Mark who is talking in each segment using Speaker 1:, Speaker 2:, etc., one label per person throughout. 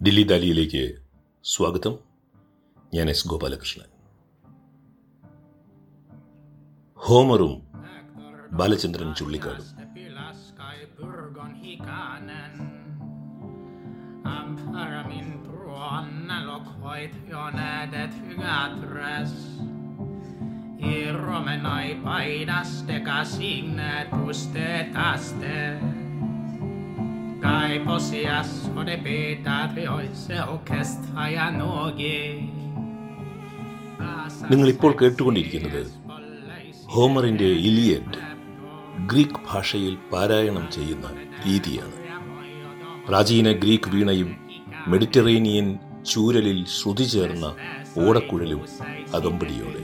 Speaker 1: ദില്ലി ദാലിയിലേക്ക് സ്വാഗതം ഞാൻ എസ് ഗോപാലകൃഷ്ണൻ ഹോമറും Balachandran ചുള്ളിക്കാടും
Speaker 2: Min proannalokhoit jonedet hygaträs. I romenai paidaste kasignet pustetaste. Kai posias och det betat vi oise
Speaker 1: ഇപ്പോൾ കേട്ടുകൊണ്ടിരിക്കുന്നത് ഹോമറിന്റെ ഇലിയഡ് ഗ്രീക്ക് ഭാഷയിൽ പാരായണം ചെയ്യുന്ന രീതിയാണ്. പ്രാചീന ഗ്രീക്ക് വീണയും മെഡിറ്ററേനിയൻ ചൂരലിൽ ശ്രുതി ചേർന്ന ഓടക്കുഴലും അകമ്പടിയോടെ.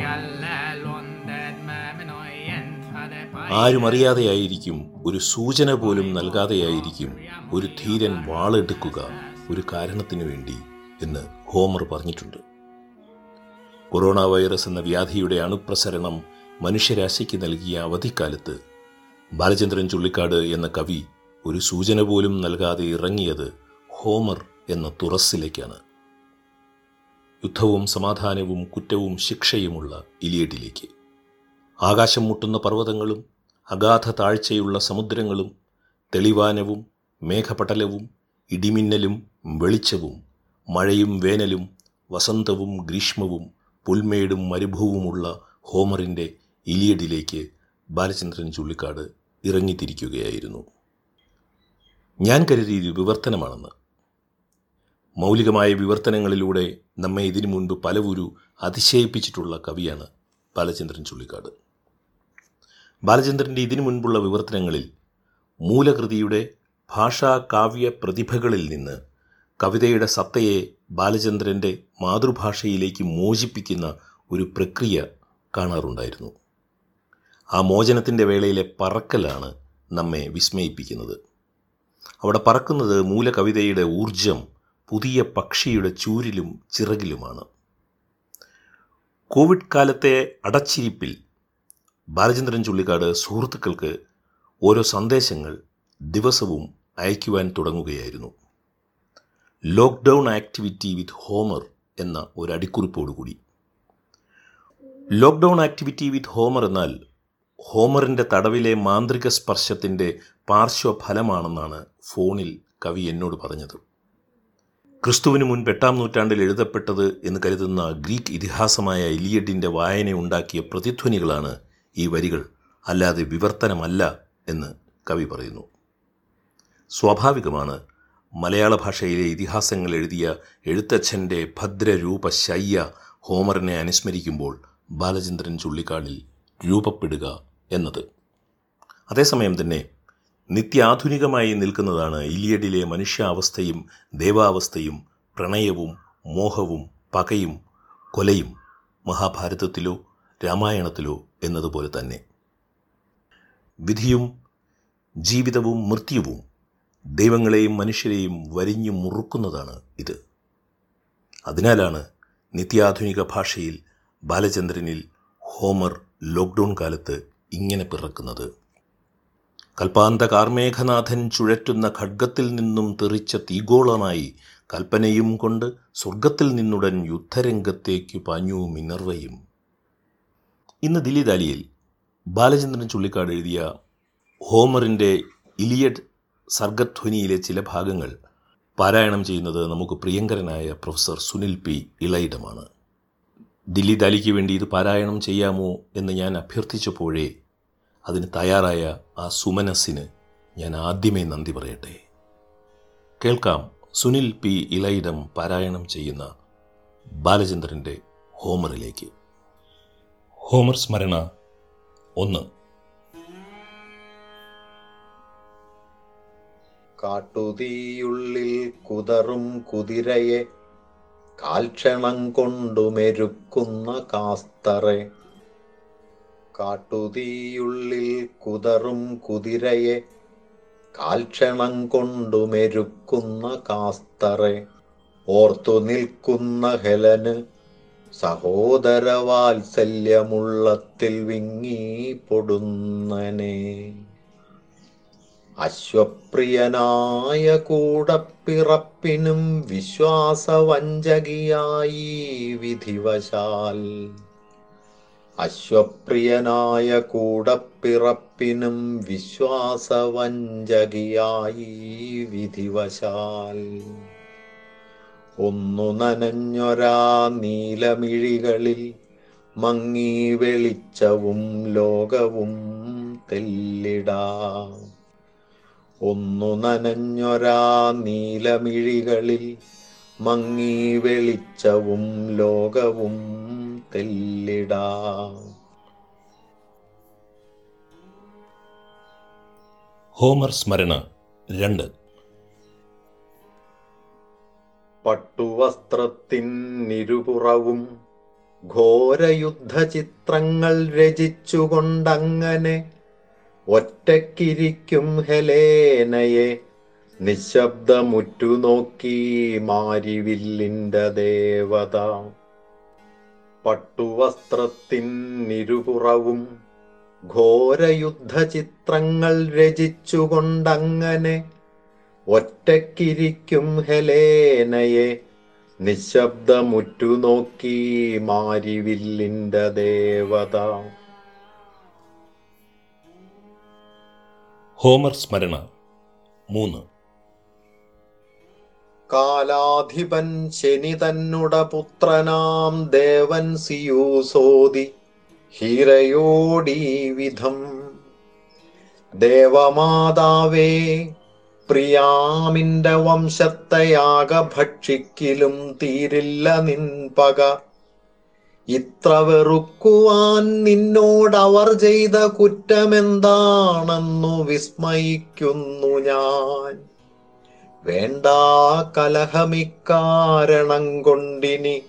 Speaker 2: Alle lundet me minoi entade
Speaker 1: ആരും അറിയാതെയായിരിക്കും. ഒരു സൂചന പോലും നൽകാതെയായിരിക്കും. ഒരു ധീരൻ വാളെടുക്കുക ഒരു കാരണത്തിനു വേണ്ടി എന്ന് ഹോമർ പറഞ്ഞിട്ടുണ്ട്. കൊറോണ വൈറസ് എന്ന വ്യാധിയുടെ അണുപ്രസരണം മനുഷ്യരാശിക്ക് നൽകിയ അവധിക്കാലത്ത് ബാലചന്ദ്രൻ ചുള്ളിക്കാട് എന്ന കവി ഒരു സൂചന പോലും നൽകാതെ ഇറങ്ങിയത് ഹോമർ എന്ന തുറസ്സിലേക്കാണ്. യുദ്ധവും സമാധാനവും കുറ്റവും ശിക്ഷയുമുള്ള ഇലിയഡിലേക്ക്. ആകാശം മുട്ടുന്ന പർവതങ്ങളും അഗാധ താഴ്ചയുള്ള സമുദ്രങ്ങളും തെളിവാനവും മേഘപടലവും ഇടിമിന്നലും വെളിച്ചവും മഴയും വേനലും വസന്തവും ഗ്രീഷ്മവും പുൽമേടും മരുഭൂവുമുള്ള ഹോമറിന്റെ ഇലിയഡിലേക്ക് ബാലചന്ദ്രൻ ചുള്ളിക്കാട് ഇറങ്ങിത്തിരിക്കുകയായിരുന്നു. ഞാൻ കരുതി ഇത് വിവർത്തനമാണെന്ന്. മൗലികമായ വിവർത്തനങ്ങളിലൂടെ നമ്മെ ഇതിനു മുൻപ് പലവുരു അതിശയിപ്പിച്ചിട്ടുള്ള കവിയാണ് ബാലചന്ദ്രൻ ചുള്ളിക്കാട്. ബാലചന്ദ്രന്റെ ഇതിനു മുൻപുള്ള വിവർത്തനങ്ങളിൽ മൂലകൃതിയുടെ ഭാഷാ കാവ്യ പ്രതിഭകളിൽ നിന്ന് കവിതയുടെ സത്തയെ ബാലചന്ദ്രന്റെ മാതൃഭാഷയിലേക്ക് മോചിപ്പിക്കുന്ന ഒരു പ്രക്രിയ കാണാറുണ്ടായിരുന്നു. ആ മോചനത്തിന്റെ വേളയിലെ പറക്കലാണ് നമ്മെ വിസ്മയിപ്പിക്കുന്നത്. അവിടെ പറക്കുന്നത് മൂലകവിതയുടെ ഊർജം പുതിയ പക്ഷിയുടെ ചൂരിലും ചിറകിലുമാണ്. കോവിഡ് കാലത്തെ അടച്ചിരിപ്പിൽ ബാലചന്ദ്രൻ ചുള്ളിക്കാട് സുഹൃത്തുക്കൾക്ക് ഓരോ സന്ദേശങ്ങൾ ദിവസവും അയക്കുവാൻ തുടങ്ങുകയായിരുന്നു. ലോക്ക്ഡൗൺ ആക്ടിവിറ്റി വിത്ത് ഹോമർ എന്ന ഒരു അടിക്കുറിപ്പോടുകൂടി. ലോക്ക്ഡൗൺ ആക്ടിവിറ്റി വിത്ത് ഹോമർ എന്നാൽ ഹോമറിന്റെ തടവിലെ മാന്ത്രിക സ്പർശത്തിന്റെ പാർശ്വഫലമാണെന്നാണ് ഫോണിൽ കവി എന്നോട് പറഞ്ഞത്. ക്രിസ്തുവിന് മുൻപ് എട്ടാം നൂറ്റാണ്ടിൽ എഴുതപ്പെട്ടത് എന്ന് കരുതുന്ന ഗ്രീക്ക് ഇതിഹാസമായ ഇലിയഡിന്റെ വായന ഉണ്ടാക്കിയ പ്രതിധ്വനികളാണ് ഈ വരികൾ. അല്ലാതെ വിവർത്തനമല്ല എന്ന് കവി പറയുന്നു. സ്വാഭാവികമാണ് മലയാള ഭാഷയിലെ ഇതിഹാസങ്ങൾ എഴുതിയ എഴുത്തച്ഛന്റെ ഭദ്രരൂപ ശയ്യ ഹോമറിനെ അനുസ്മരിക്കുമ്പോൾ ബാലചന്ദ്രൻ ചുള്ളിക്കാടിൽ രൂപപ്പെടുക എന്നത്. അതേസമയം തന്നെ നിത്യാധുനികമായി നിൽക്കുന്നതാണ് ഇലിയഡിലെ മനുഷ്യാവസ്ഥയും ദേവാവസ്ഥയും പ്രണയവും മോഹവും പകയും കൊലയും മഹാഭാരതത്തിലോ രാമായണത്തിലോ എന്നതുപോലെ തന്നെ. വിധിയും ജീവിതവും മൃത്യുവും ദൈവങ്ങളെയും മനുഷ്യരെയും വരിഞ്ഞു മുറുക്കുന്നതാണ് ഇത്. അതിനാലാണ് നിത്യാധുനിക ഭാഷയിൽ ബാലചന്ദ്രനിൽ ഹോമർ ലോക്ക്ഡൗൺ കാലത്ത് ഇങ്ങനെ പിറക്കുന്നത്. കൽപ്പാന്ത കാർമേഘനാഥൻ ചുഴറ്റുന്ന ഖഡ്ഗത്തിൽ നിന്നും തെറിച്ച തീഗോളമായി കൽപ്പനയും കൊണ്ട് സ്വർഗത്തിൽ നിന്നുടൻ യുദ്ധരംഗത്തേക്ക് പാഞ്ഞു മിനർവയും. ഇന്ന് ദില്ലി ദാലിയിൽ ബാലചന്ദ്രൻ ചുള്ളിക്കാട് എഴുതിയ ഹോമറിന്റെ ഇലിയഡ് സർഗധ്വനിയിലെ ചില ഭാഗങ്ങൾ പാരായണം ചെയ്യുന്നത് നമുക്ക് പ്രിയങ്കരനായ പ്രൊഫസർ സുനിൽ പി ഇളയിടമാണ്. ദില്ലി ദാലിക്ക് വേണ്ടി ഇത് പാരായണം ചെയ്യാമോ എന്ന് ഞാൻ അഭ്യർത്ഥിച്ചപ്പോഴേ അതിന് തയ്യാറായ ആ സുമനസ്സിന് ഞാൻ ആദ്യമേ നന്ദി പറയട്ടെ. കേൾക്കാം സുനിൽ പി ഇലയിടം പാരായണം ചെയ്യുന്ന ബാലചന്ദ്രന്റെ ഹോമറിലേക്ക്. ഹോമർ സ്മരണ ഒന്ന്.
Speaker 3: കാട്ടുതീയുള്ളിൽ കുതറും കുതിരയെ കാൽക്ഷണം കൊണ്ടുമെരുക്കുന്ന കാസ്തറെ കാട്ടുതീയുള്ളിൽ കുതറും കുതിരയെ കാൽക്ഷണം കൊണ്ടു മെരുക്കുന്ന കാസ്തറെ. ഓർത്തു നിൽക്കുന്ന ഹെലന് സഹോദരവാത്സല്യമുള്ളത്തിൽ വിങ്ങി പൊടുന്നനെ. അശ്വപ്രിയനായ കൂടപ്പിറപ്പിനും വിശ്വാസവഞ്ചകിയായി വിധിവശാൽ. അശ്വപ്രിയനായ കൂടപ്പിറപ്പിനും വിശ്വാസവഞ്ചകിയായി വിധിവശാൽ. ഒന്നു നനഞ്ഞൊരാ നീലമിഴികളിൽ മങ്ങി വെളിച്ചവും ലോകവും തെല്ലിടാ. ഒന്നു നനഞ്ഞൊരാ നീലമിഴികളിൽ മങ്ങി വെളിച്ചവും ലോകവും തെല്ലിടാ.
Speaker 1: ഹോമർ സ്മരണ രണ്ട്.
Speaker 3: പട്ടുവസ്ത്രത്തിനിരുപുറവും ഘോരയുദ്ധചിത്രങ്ങൾ രചിച്ചുകൊണ്ടങ്ങനെ ഒറ്റക്കിരിക്കും ഹെലേനയെ നിശബ്ദമുറ്റുനോക്കി മാരിവില്ലിന്റെ ദേവത. പട്ടുവസ്ത്രത്തിനിരുപുറവും ഘോരയുദ്ധചിത്രങ്ങൾ രചിച്ചുകൊണ്ടങ്ങനെ ഒറ്റക്കിരിക്കും ഹെലേനയെ നിശബ്ദമുറ്റുനോക്കി മാരിവില്ലിന്റെ ദേവത.
Speaker 1: ഹോമർ സ്മരണ മൂന്ന്.
Speaker 3: കാലാധിപൻ ശനി തന്നുട പുത്രനാം ദേവൻ സിയൂസോതി ഹീരയോടീ വിധം. ദേവമാതാവേ പ്രിയാമിന്റെ വംശത്തെയാക ഭക്ഷിക്കിലും തീരില്ല നിൻ പക. ഇത്ര വെറുക്കുവാൻ നിന്നോടവർ ചെയ്ത കുറ്റമെന്താണെന്നു വിസ്മയിക്കുന്നു ഞാൻ. വേണ്ട കലഹമിക്കാരണം കൊണ്ടിനി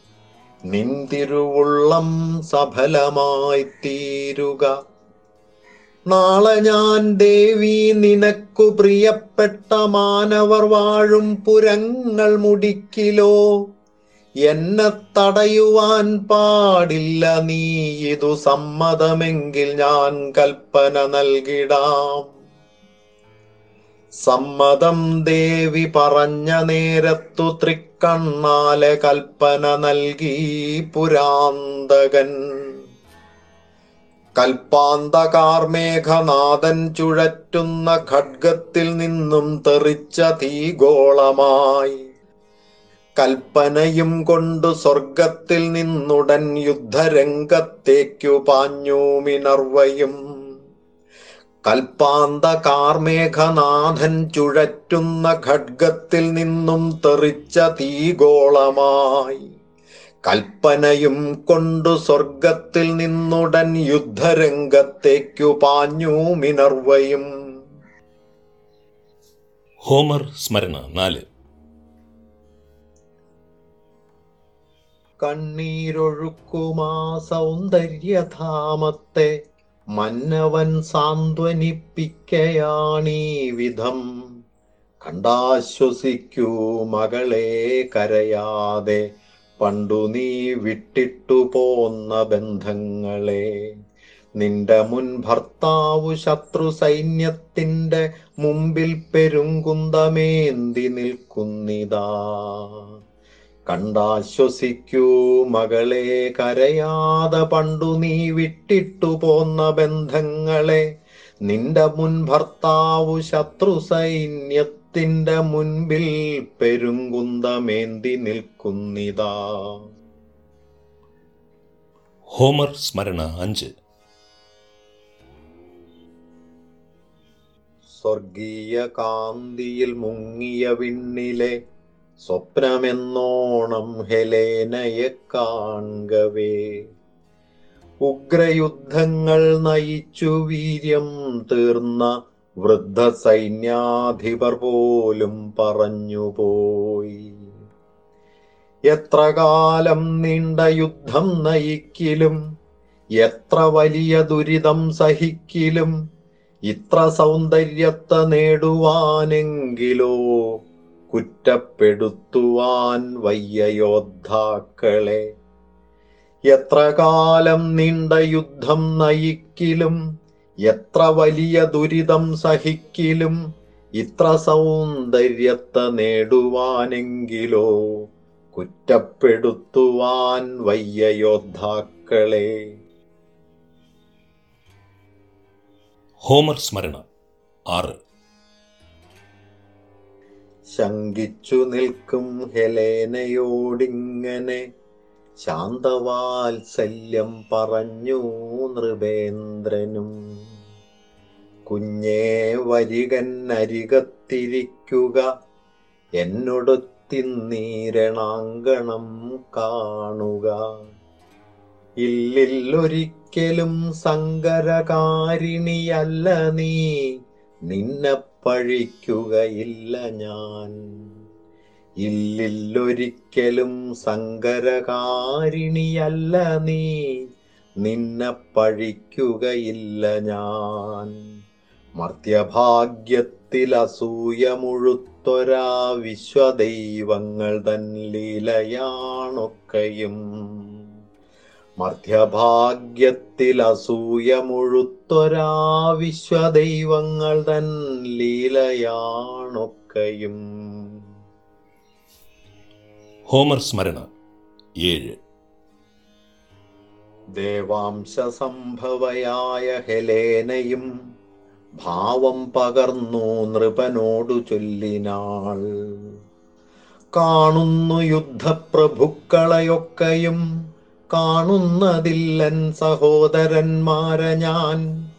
Speaker 3: നിന്തിരുവുള്ളം സഫലമായി തീരുക നാളെ ഞാൻ ദേവി നിനക്കു പ്രിയപ്പെട്ട മാനവർ വാഴും പുരങ്ങൾ മുടിക്കിലോ? എന്നെ തടയുവാൻ പാടില്ല നീ ഇതു സമ്മതമെങ്കിൽ ഞാൻ കൽപ്പന നൽകിടാം. സമ്മതം ദേവി പറഞ്ഞ നേരത്തു തൃക്കണ്ണാലെ കൽപ്പന നൽകി പുരാന്തകൻ. കൽപ്പാന്തകാർമേഘനാഥൻ ചുഴറ്റുന്ന ഖഡ്ഗത്തിൽ നിന്നും തെറിച്ച തീഗോളമായി. കൽപ്പനയും കൊണ്ടു സ്വർഗത്തിൽ നിന്നുടൻ യുദ്ധരംഗത്തേക്കു പാഞ്ഞു മിനർവയും കൽപ്പാന്ത കാർമേഘനാഥൻ ചുഴറ്റുന്ന ഖഡ്ഗത്തിൽ നിന്നും തെറിച്ച തീഗോളമായി. കൽപ്പനയും കൊണ്ടു സ്വർഗത്തിൽ നിന്നുടൻ യുദ്ധരംഗത്തേക്കു പാഞ്ഞു മിനർവയും.
Speaker 1: ഹോമർ സ്മരണ നാല്.
Speaker 3: കണ്ണീരൊഴുക്കുമാ സൗന്ദര്യധാമത്തെ മന്നവൻ സാന്ത്വനിപ്പിക്കയാണീ വിധം. കണ്ടാശ്വസിക്കൂ മകളെ കരയാതെ. പണ്ടു നീ വിട്ടിട്ടു പോന്ന ബന്ധങ്ങളെ. നിന്റെ മുൻ ഭർത്താവു ശത്രു സൈന്യത്തിന്റെ മുമ്പിൽ പെരുങ്കുന്തമേന്തി നിൽക്കുന്നിതാ. കണ്ടാശ്വസിക്കൂ മകളെ കരയാതെ പണ്ടു നീ വിട്ടിട്ടു പോന്ന ബന്ധങ്ങളെ. നിന്റെ മുൻ ഭർത്താവു ശത്രു സൈന്യത്തിന്റെ മുൻപിൽ പെരുങ്കുന്തമേന്തി നിൽക്കുന്നിതാ.
Speaker 1: ഹോമർ സ്മരണ അഞ്ച്.
Speaker 3: സ്വർഗീയ കാന്തിയിൽ മുങ്ങിയ വിണ്ണിലെ സ്വപ്നമെന്നോണം ഹെലേനയെ കാൺകവേ ഉഗ്രയുദ്ധങ്ങൾ നയിച്ചു വീര്യം തീർന്ന വൃദ്ധ സൈന്യാധിപർ പോലും പറഞ്ഞുപോയി. എത്ര കാലം നീണ്ട യുദ്ധം നയിക്കിലും എത്ര വലിയ ദുരിതം സഹിക്കിലും ഇത്ര സൗന്ദര്യത്തെ നേടുവാനെങ്കിലോ കുറ്റപ്പെടുത്തുവാൻ വയ്യ യോദ്ധാക്കളെ. എത്ര കാലം നീണ്ട യുദ്ധം നയിക്കിലും എത്ര വലിയ ദുരിതം സഹിക്കിലും ഇത്ര സൗന്ദര്യത്തെ നേടുവാനെങ്കിലോ കുറ്റപ്പെടുത്തുവാൻ വയ്യ യോദ്ധാക്കളെ.
Speaker 1: ഹോമർ സ്മരണ ആറ്.
Speaker 3: ശങ്കിച്ചു നിൽക്കും ഹെലേനയോടിങ്ങനെ. ശാന്തവാത്സല്യം പറഞ്ഞു നൃപേന്ദ്രനും. കുഞ്ഞേ വരികൻ അരികത്തിരിക്കുക. എന്നൊടുത്തിന്നീരണാങ്കണം കാണുക. ഇല്ലില്ലൊരിക്കലും സങ്കരകാരിണിയല്ല നീ. നിന്നെ പഴിക്കുകയില്ല ഞാൻ. ഇല്ലില്ലൊരിക്കലും സങ്കരകാരിണിയല്ല നീ. നിന്നെ പഴിക്കുകയില്ല ഞാൻ. മർത്യഭാഗ്യത്തിൽ അസൂയമുഴുത്തൊരാ വിശ്വദൈവങ്ങൾ തൻ ലീലയാണൊക്കെയും മർത്യഭാഗ്യത്തിൽ അസൂയമുഴുത്തൊരാ വിശ്വദൈവങ്ങൾ തൻ ലീലയാണൊക്കെയും.
Speaker 1: ഹോമർ സ്മരണ ഏഴ്.
Speaker 3: ദേവാംശ സംഭവയായ ഹെലേനയും ഭാവം പകർന്നു നൃപനോടു ചൊല്ലിനാൾ. കാണുന്നു യുദ്ധപ്രഭുക്കളെയൊക്കെയും കാണുന്നതില്ലൻ സഹോദരന്മാരെ ഞാൻ.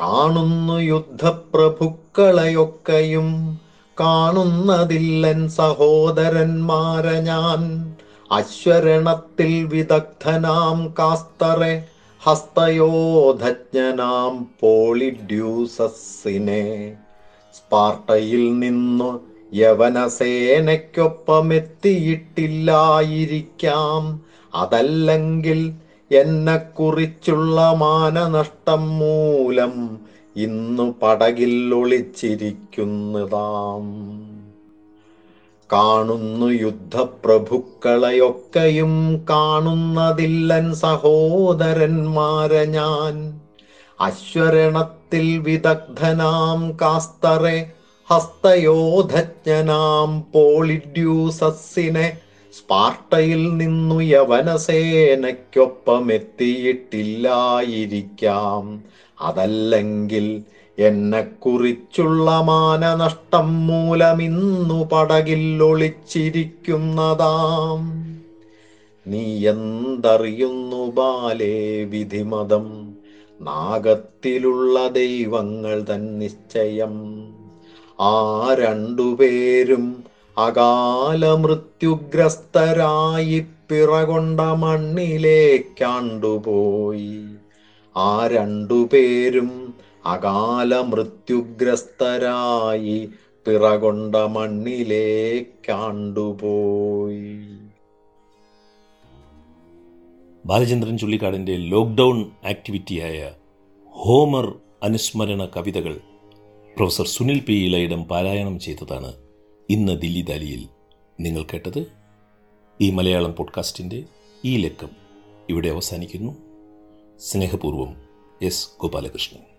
Speaker 3: കാണുന്നു യുദ്ധപ്രഭുക്കളെയൊക്കെയും കാണുന്നതില്ലൻ സഹോദരന്മാരെ ഞാൻ. അശ്വരണത്തിൽ വിദഗ്ധനാം കാസ്തറെ ഹസ്തയോധജ്ഞനാം പോളിഡ്യൂസസിനെ. സ്പാർട്ടയിൽ നിന്നു യവനസേനയ്ക്കൊപ്പമെത്തിയിട്ടില്ലായിരിക്കാം. അതല്ലെങ്കിൽ എന്നെക്കുറിച്ചുള്ള മാനനഷ്ടം മൂലം ഇന്നു പടകിൽ ഒളിച്ചിരിക്കുന്നതാം. കാണുന്നു യുദ്ധപ്രഭുക്കളെയൊക്കെയും കാണുന്നതില്ലൻ സഹോദരന്മാരെ ഞാൻ. അശ്വരണത്തിൽ വിദഗ്ധനാം കാസ്തറെ ഹസ്തയോധജ്ഞനാം പോളിഡ്യൂസസിനെ സ്പാർട്ടയിൽ നിന്നു യവനസേനയ്ക്കൊപ്പമെത്തിയിട്ടില്ലായിരിക്കാം അതല്ലെങ്കിൽ എന്നെക്കുറിച്ചുള്ള മാനനഷ്ടം മൂലമിന്നു പടകിൽ ഒളിച്ചിരിക്കുന്നതാം. നീ എന്തറിയുന്നു ബാലേ വിധിമതം? നാഗത്തിലുള്ള ദൈവങ്ങൾ തൻ നിശ്ചയം. ആ രണ്ടുപേരും അകാല മൃത്യുഗ്രസ്തരായി പിറകൊണ്ട മണ്ണിലേക്കാണ്ടുപോയി ആ രണ്ടുപേരും അകാല മൃത്യുഗ്രസ്തരായി പിറകൊണ്ട മണ്ണിലേക്കാണ്ടുപോയി
Speaker 1: ബാലചന്ദ്രൻ ചുള്ളിക്കാടിന്റെ ലോക്ക്ഡൗൺ ആക്ടിവിറ്റിയായ ഹോമർ അനുസ്മരണ കവിതകൾ പ്രൊഫസർ സുനിൽ പി ഇളയിടം പാരായണം ചെയ്തതാണ് ഇന്ന് ദില്ലി ദാലിയിൽ നിങ്ങൾ കേട്ടത് ഈ മലയാളം പോഡ്കാസ്റ്റിന്റെ ഈ ലക്കം ഇവിടെ അവസാനിക്കുന്നു. സ്നേഹപൂർവം എസ് ഗോപാലകൃഷ്ണൻ.